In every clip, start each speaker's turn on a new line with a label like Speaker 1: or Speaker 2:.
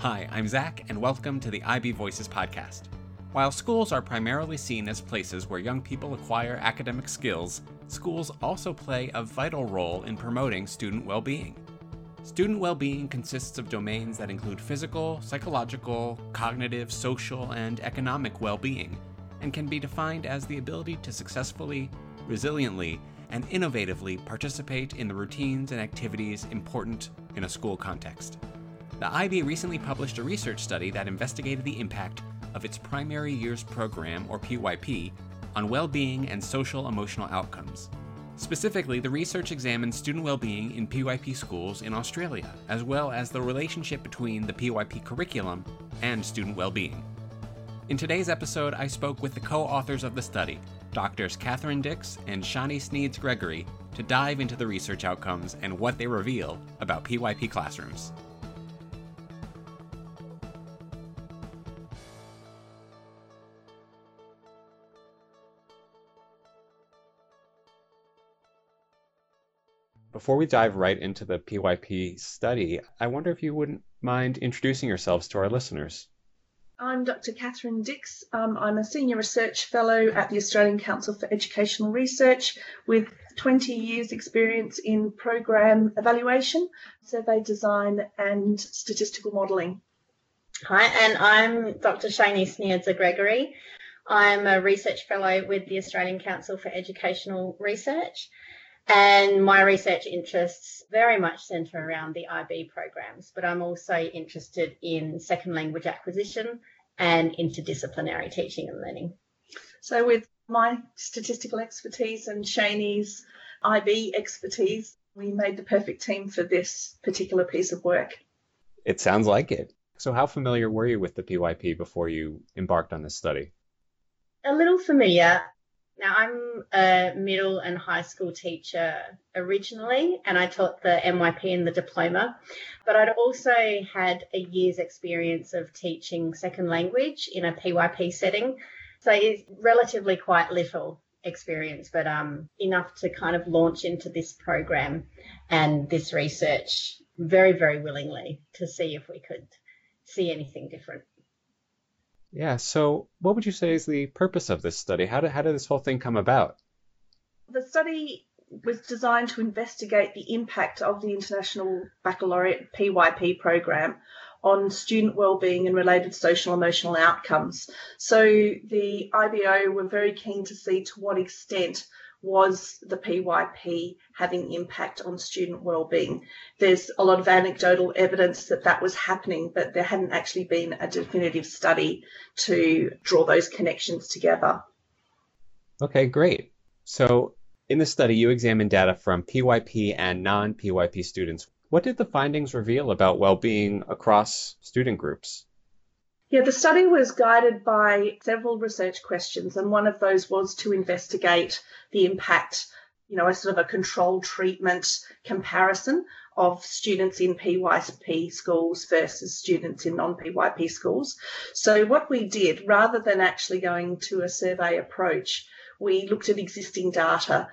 Speaker 1: Hi, I'm Zach, and welcome to the IB Voices podcast. While schools are primarily seen as places where young people acquire academic skills, schools also play a vital role in promoting student well being. Student well being consists of domains that include physical, psychological, cognitive, social, and economic well being, and can be defined as the ability to successfully, resiliently, and innovatively participate in the routines and activities important in a school context. The IB recently published a research study that investigated the impact of its Primary Years Program, or PYP, on well being and social emotional outcomes. Specifically, the research examined student well being in PYP schools in Australia, as well as the relationship between the PYP curriculum and student well being. In today's episode, I spoke with the co authors of the study, Doctors Catherine Dix and Shani Sniedze Gregory, to dive into the research outcomes and what they reveal about PYP classrooms. Before we dive right into the PYP study, I wonder if you wouldn't mind introducing yourselves to our listeners.
Speaker 2: I'm Dr. Catherine Dix. Um, I'm a Senior Research Fellow at the Australian Council for Educational Research with 20 years' experience in program evaluation, survey design, and statistical modelling.
Speaker 3: Hi, and I'm Dr. Shani Sniedze Gregory. I'm a Research Fellow with the Australian Council for Educational Research. And my research interests very much centre around the IB programs, but I'm also interested in second language acquisition and interdisciplinary teaching and learning.
Speaker 2: So, with my statistical expertise and Shani's IB expertise, we made the perfect team for this particular piece of work.
Speaker 1: It sounds like it. So, how familiar were you with the PYP before you embarked on this study?
Speaker 3: A little familiar. Now, I'm a middle and high school teacher originally, and I taught the MYP and the diploma, but I'd also had a year's experience of teaching second language in a PYP setting. So it's relatively quite little experience, but um, enough to kind of launch into this program and this research very, very willingly to see if we could see anything different.
Speaker 1: Yeah. So, what would you say is the purpose of this study? How did how did this whole thing come about?
Speaker 2: The study was designed to investigate the impact of the International Baccalaureate PYP program on student well-being and related social emotional outcomes. So the IBO were very keen to see to what extent was the PYP having impact on student well-being. There's a lot of anecdotal evidence that that was happening, but there hadn't actually been a definitive study to draw those connections together.
Speaker 1: Okay, great. So in the study, you examined data from PYP and non-PYP students. What did the findings reveal about well-being across student groups?
Speaker 2: Yeah, the study was guided by several research questions, and one of those was to investigate the impact, you know, a sort of a control treatment comparison of students in PYP schools versus students in non PYP schools. So, what we did, rather than actually going to a survey approach, we looked at existing data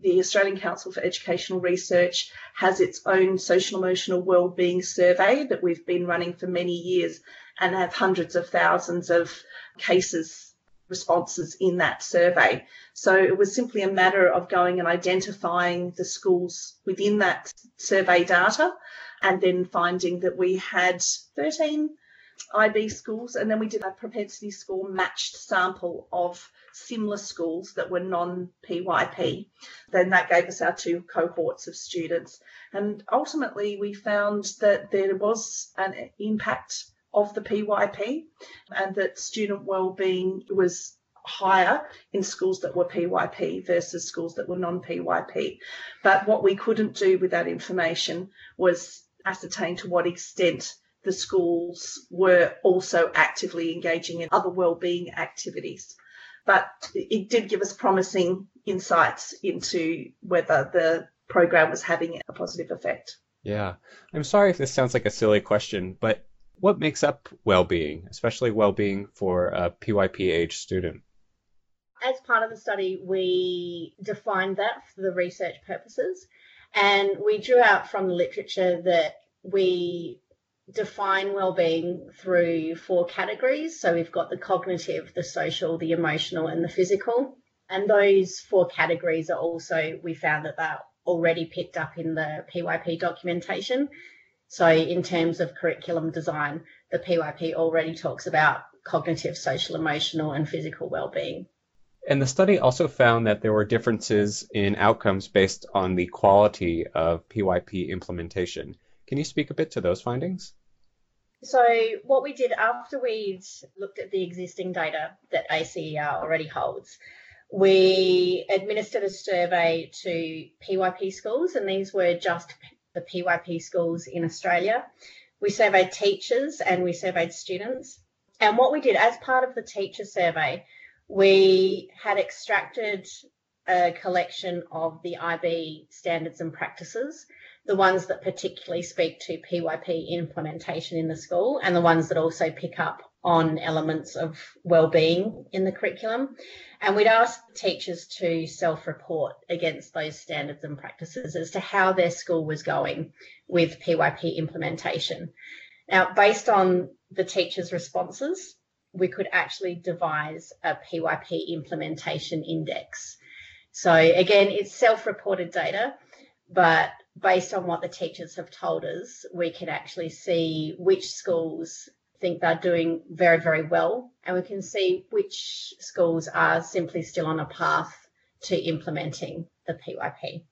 Speaker 2: the Australian Council for Educational Research has its own social emotional wellbeing survey that we've been running for many years and have hundreds of thousands of cases responses in that survey. So it was simply a matter of going and identifying the schools within that survey data and then finding that we had 13 IB schools and then we did a propensity score matched sample of similar schools that were non-PYP. Then that gave us our two cohorts of students. And ultimately we found that there was an impact of the PYP and that student wellbeing was higher in schools that were PYP versus schools that were non-PYP. But what we couldn't do with that information was ascertain to what extent the schools were also actively engaging in other wellbeing activities. But it did give us promising insights into whether the program was having a positive effect.
Speaker 1: Yeah. I'm sorry if this sounds like a silly question, but what makes up well-being, especially well-being for a PYP age student?
Speaker 3: As part of the study, we defined that for the research purposes, and we drew out from the literature that we define well-being through four categories. So we've got the cognitive, the social, the emotional, and the physical. And those four categories are also we found that they're already picked up in the PYP documentation. So in terms of curriculum design, the PYP already talks about cognitive, social, emotional, and physical well-being.
Speaker 1: And the study also found that there were differences in outcomes based on the quality of PYP implementation. Can you speak a bit to those findings?
Speaker 3: So, what we did after we'd looked at the existing data that ACER already holds, we administered a survey to PYP schools, and these were just the PYP schools in Australia. We surveyed teachers and we surveyed students. And what we did as part of the teacher survey, we had extracted a collection of the IB standards and practices, the ones that particularly speak to PYP implementation in the school, and the ones that also pick up on elements of well-being in the curriculum. And we'd ask teachers to self-report against those standards and practices as to how their school was going with PYP implementation. Now, based on the teachers' responses, we could actually devise a PYP implementation index. So again, it's self-reported data, but based on what the teachers have told us, we can actually see which schools think they're doing very, very well, and we can see which schools are simply still on a path to implementing the PYP.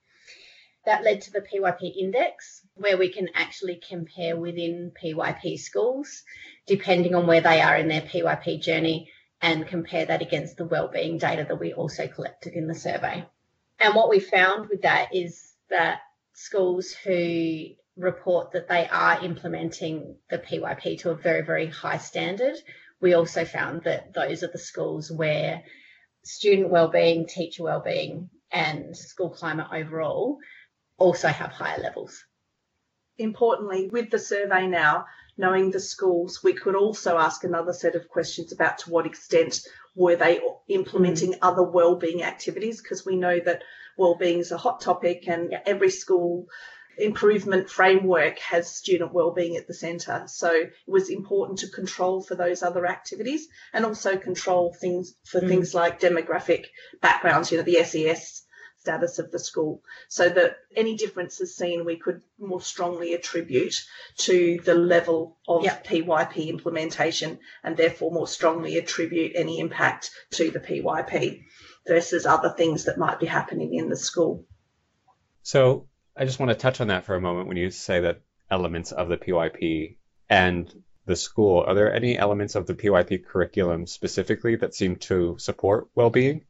Speaker 3: That led to the PYP index, where we can actually compare within PYP schools, depending on where they are in their PYP journey, and compare that against the wellbeing data that we also collected in the survey. And what we found with that is that schools who report that they are implementing the PYP to a very, very high standard, we also found that those are the schools where student wellbeing, teacher wellbeing, and school climate overall also have higher levels.
Speaker 2: Importantly, with the survey now, knowing the schools, we could also ask another set of questions about to what extent were they implementing mm. other wellbeing activities because we know that wellbeing is a hot topic and every school improvement framework has student wellbeing at the centre. So it was important to control for those other activities and also control things for mm. things like demographic backgrounds, you know, the SES status of the school so that any differences seen we could more strongly attribute to the level of yep. PYP implementation and therefore more strongly attribute any impact to the PYP versus other things that might be happening in the school.
Speaker 1: So I just want to touch on that for a moment when you say that elements of the PYP and the school, are there any elements of the PYP curriculum specifically that seem to support well-being?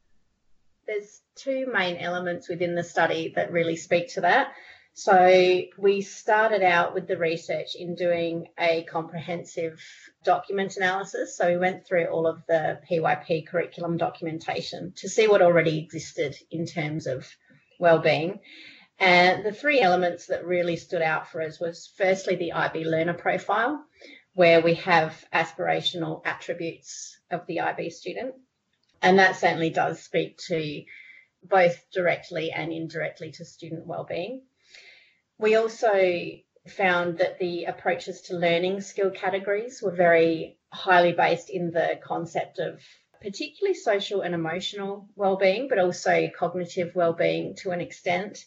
Speaker 3: There's two main elements within the study that really speak to that. So we started out with the research in doing a comprehensive document analysis. So we went through all of the PYP curriculum documentation to see what already existed in terms of well-being. And the three elements that really stood out for us was firstly the IB learner profile, where we have aspirational attributes of the IB student. And that certainly does speak to both directly and indirectly to student wellbeing. We also found that the approaches to learning skill categories were very highly based in the concept of particularly social and emotional well-being, but also cognitive well-being to an extent.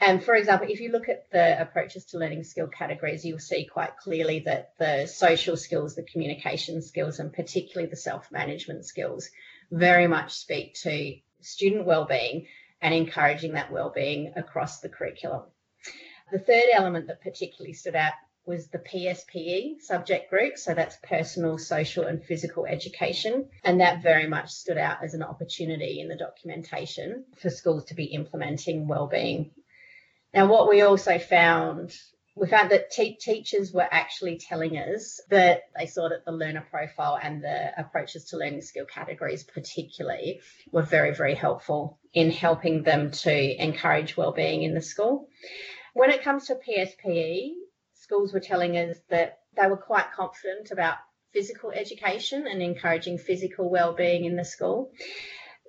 Speaker 3: And for example, if you look at the approaches to learning skill categories, you'll see quite clearly that the social skills, the communication skills, and particularly the self management skills very much speak to student well-being and encouraging that well-being across the curriculum. The third element that particularly stood out was the PSPE subject group. So that's personal, social, and physical education. And that very much stood out as an opportunity in the documentation for schools to be implementing wellbeing now, what we also found, we found that te- teachers were actually telling us that they saw that the learner profile and the approaches to learning skill categories, particularly, were very, very helpful in helping them to encourage wellbeing in the school. When it comes to PSPE, schools were telling us that they were quite confident about physical education and encouraging physical well-being in the school.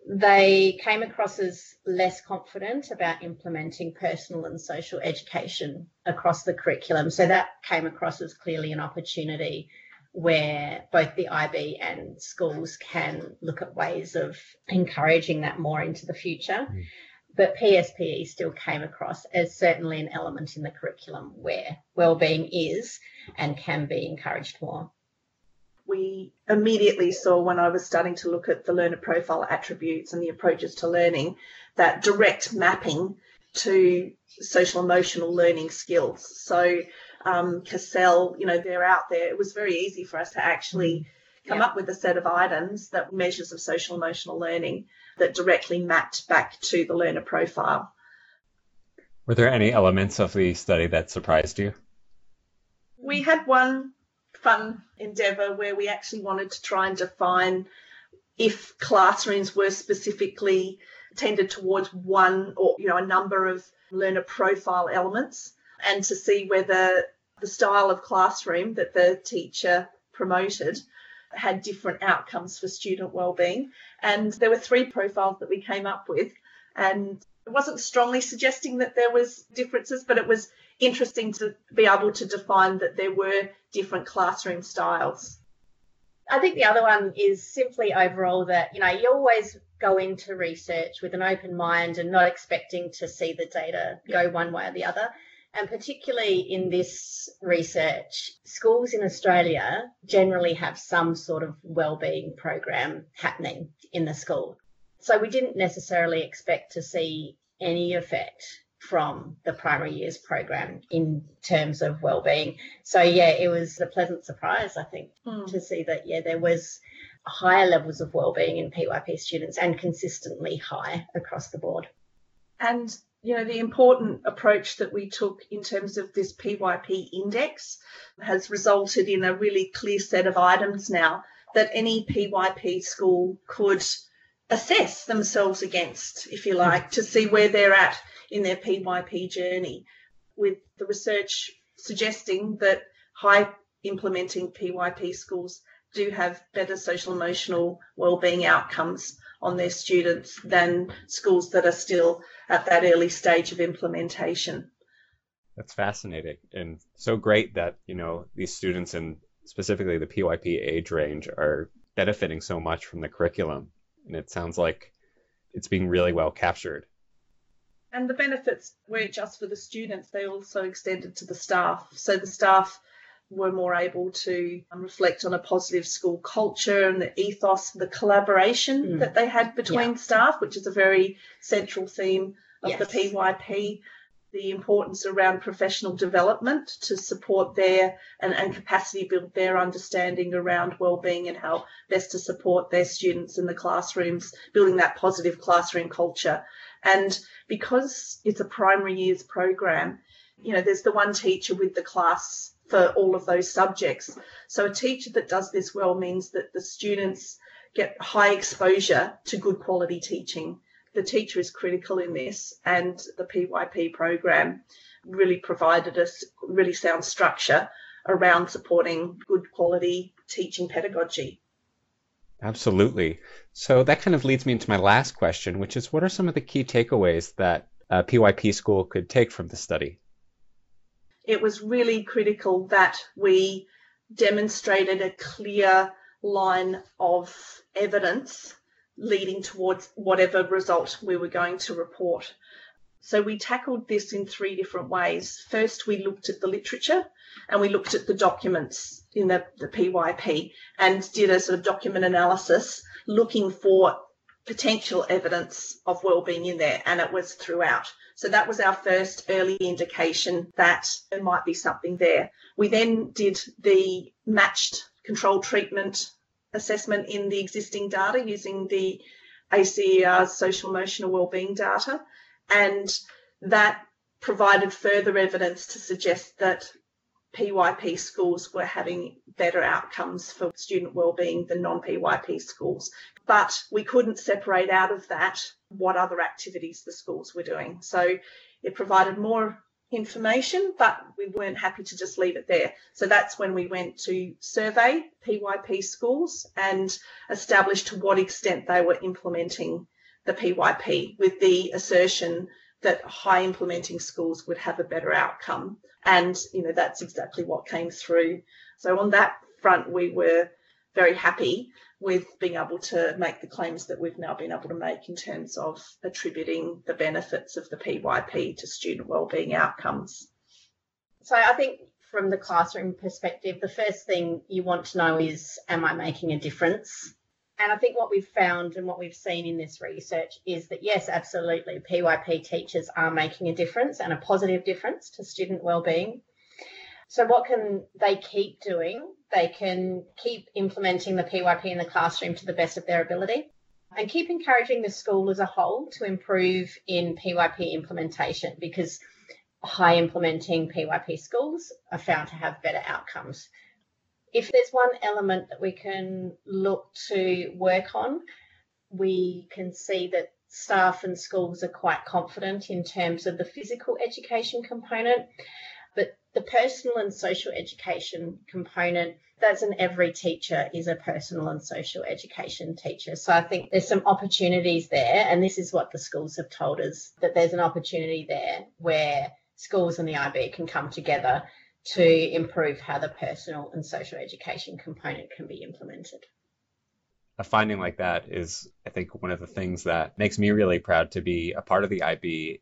Speaker 3: They came across as less confident about implementing personal and social education across the curriculum. So that came across as clearly an opportunity where both the IB and schools can look at ways of encouraging that more into the future. Mm. But PSPE still came across as certainly an element in the curriculum where well-being is and can be encouraged more
Speaker 2: we immediately saw when I was starting to look at the learner profile attributes and the approaches to learning that direct mapping to social emotional learning skills. So um, CASEL, you know, they're out there. It was very easy for us to actually come yeah. up with a set of items that measures of social emotional learning that directly mapped back to the learner profile.
Speaker 1: Were there any elements of the study that surprised you?
Speaker 2: We had one fun endeavour where we actually wanted to try and define if classrooms were specifically tended towards one or you know a number of learner profile elements and to see whether the style of classroom that the teacher promoted had different outcomes for student well-being. And there were three profiles that we came up with. And it wasn't strongly suggesting that there was differences but it was interesting to be able to define that there were different classroom styles.
Speaker 3: I think the other one is simply overall that, you know, you always go into research with an open mind and not expecting to see the data go one way or the other. And particularly in this research, schools in Australia generally have some sort of wellbeing program happening in the school. So we didn't necessarily expect to see any effect from the primary years program in terms of well-being. So yeah, it was a pleasant surprise, I think, mm. to see that yeah, there was higher levels of well-being in PYP students and consistently high across the board.
Speaker 2: And you know, the important approach that we took in terms of this PYP index has resulted in a really clear set of items now that any PYP school could assess themselves against, if you like, to see where they're at in their PYP journey, with the research suggesting that high implementing PYP schools do have better social emotional well-being outcomes on their students than schools that are still at that early stage of implementation.
Speaker 1: That's fascinating and so great that, you know, these students and specifically the PYP age range are benefiting so much from the curriculum. And it sounds like it's being really well captured.
Speaker 2: And the benefits weren't just for the students, they also extended to the staff. So the staff were more able to um, reflect on a positive school culture and the ethos, the collaboration mm. that they had between yeah. staff, which is a very central theme of yes. the PYP. The importance around professional development to support their and, and capacity build their understanding around well-being and how best to support their students in the classrooms, building that positive classroom culture. And because it's a primary years program, you know, there's the one teacher with the class for all of those subjects. So a teacher that does this well means that the students get high exposure to good quality teaching. The teacher is critical in this, and the PYP program really provided us really sound structure around supporting good quality teaching pedagogy.
Speaker 1: Absolutely. So that kind of leads me into my last question, which is what are some of the key takeaways that a PYP school could take from the study?
Speaker 2: It was really critical that we demonstrated a clear line of evidence leading towards whatever result we were going to report. So we tackled this in three different ways. First, we looked at the literature and we looked at the documents in the, the PYP and did a sort of document analysis looking for potential evidence of well-being in there and it was throughout so that was our first early indication that there might be something there we then did the matched control treatment assessment in the existing data using the ACER's social emotional well-being data and that provided further evidence to suggest that PYP schools were having better outcomes for student wellbeing than non-PYP schools. But we couldn't separate out of that what other activities the schools were doing. So it provided more information, but we weren't happy to just leave it there. So that's when we went to survey PYP schools and established to what extent they were implementing the PYP with the assertion that high implementing schools would have a better outcome. And, you know, that's exactly what came through. So on that front, we were very happy with being able to make the claims that we've now been able to make in terms of attributing the benefits of the PYP to student wellbeing outcomes.
Speaker 3: So I think from the classroom perspective, the first thing you want to know is, am I making a difference? And I think what we've found and what we've seen in this research is that yes, absolutely, PYP teachers are making a difference and a positive difference to student wellbeing. So what can they keep doing they can keep implementing the PYP in the classroom to the best of their ability and keep encouraging the school as a whole to improve in PYP implementation because high implementing PYP schools are found to have better outcomes. If there's one element that we can look to work on, we can see that staff and schools are quite confident in terms of the physical education component the personal and social education component, that's an every teacher is a personal and social education teacher. So I think there's some opportunities there. And this is what the schools have told us that there's an opportunity there where schools and the IB can come together to improve how the personal and social education component can be implemented.
Speaker 1: A finding like that is, I think, one of the things that makes me really proud to be a part of the IB.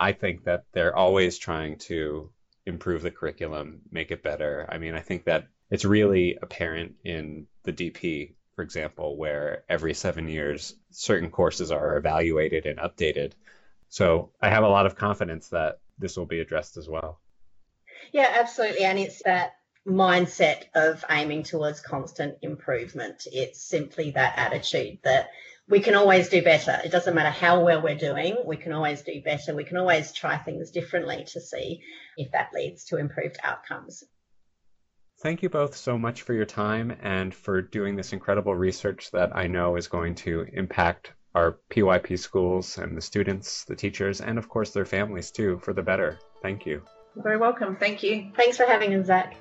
Speaker 1: I think that they're always trying to improve the curriculum, make it better. I mean, I think that it's really apparent in the DP, for example, where every seven years certain courses are evaluated and updated. So I have a lot of confidence that this will be addressed as well.
Speaker 3: Yeah, absolutely. And it's that mindset of aiming towards constant improvement. It's simply that attitude that we can always do better. It doesn't matter how well we're doing, we can always do better. We can always try things differently to see if that leads to improved outcomes.
Speaker 1: Thank you both so much for your time and for doing this incredible research that I know is going to impact our PYP schools and the students, the teachers, and of course their families too for the better. Thank you.
Speaker 2: You're very welcome. Thank you.
Speaker 3: Thanks for having us, Zach.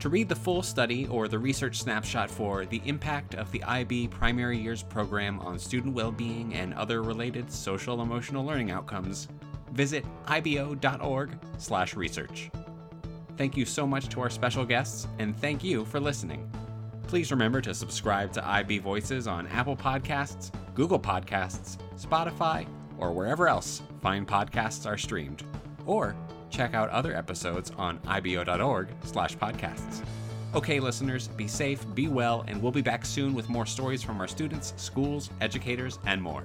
Speaker 1: To read the full study or the research snapshot for the impact of the IB Primary Years program on student well-being and other related social emotional learning outcomes, visit ibo.org/research. Thank you so much to our special guests and thank you for listening. Please remember to subscribe to IB Voices on Apple Podcasts, Google Podcasts, Spotify, or wherever else fine podcasts are streamed. Or check out other episodes on ibo.org/podcasts. Okay, listeners, be safe, be well, and we'll be back soon with more stories from our students, schools, educators, and more.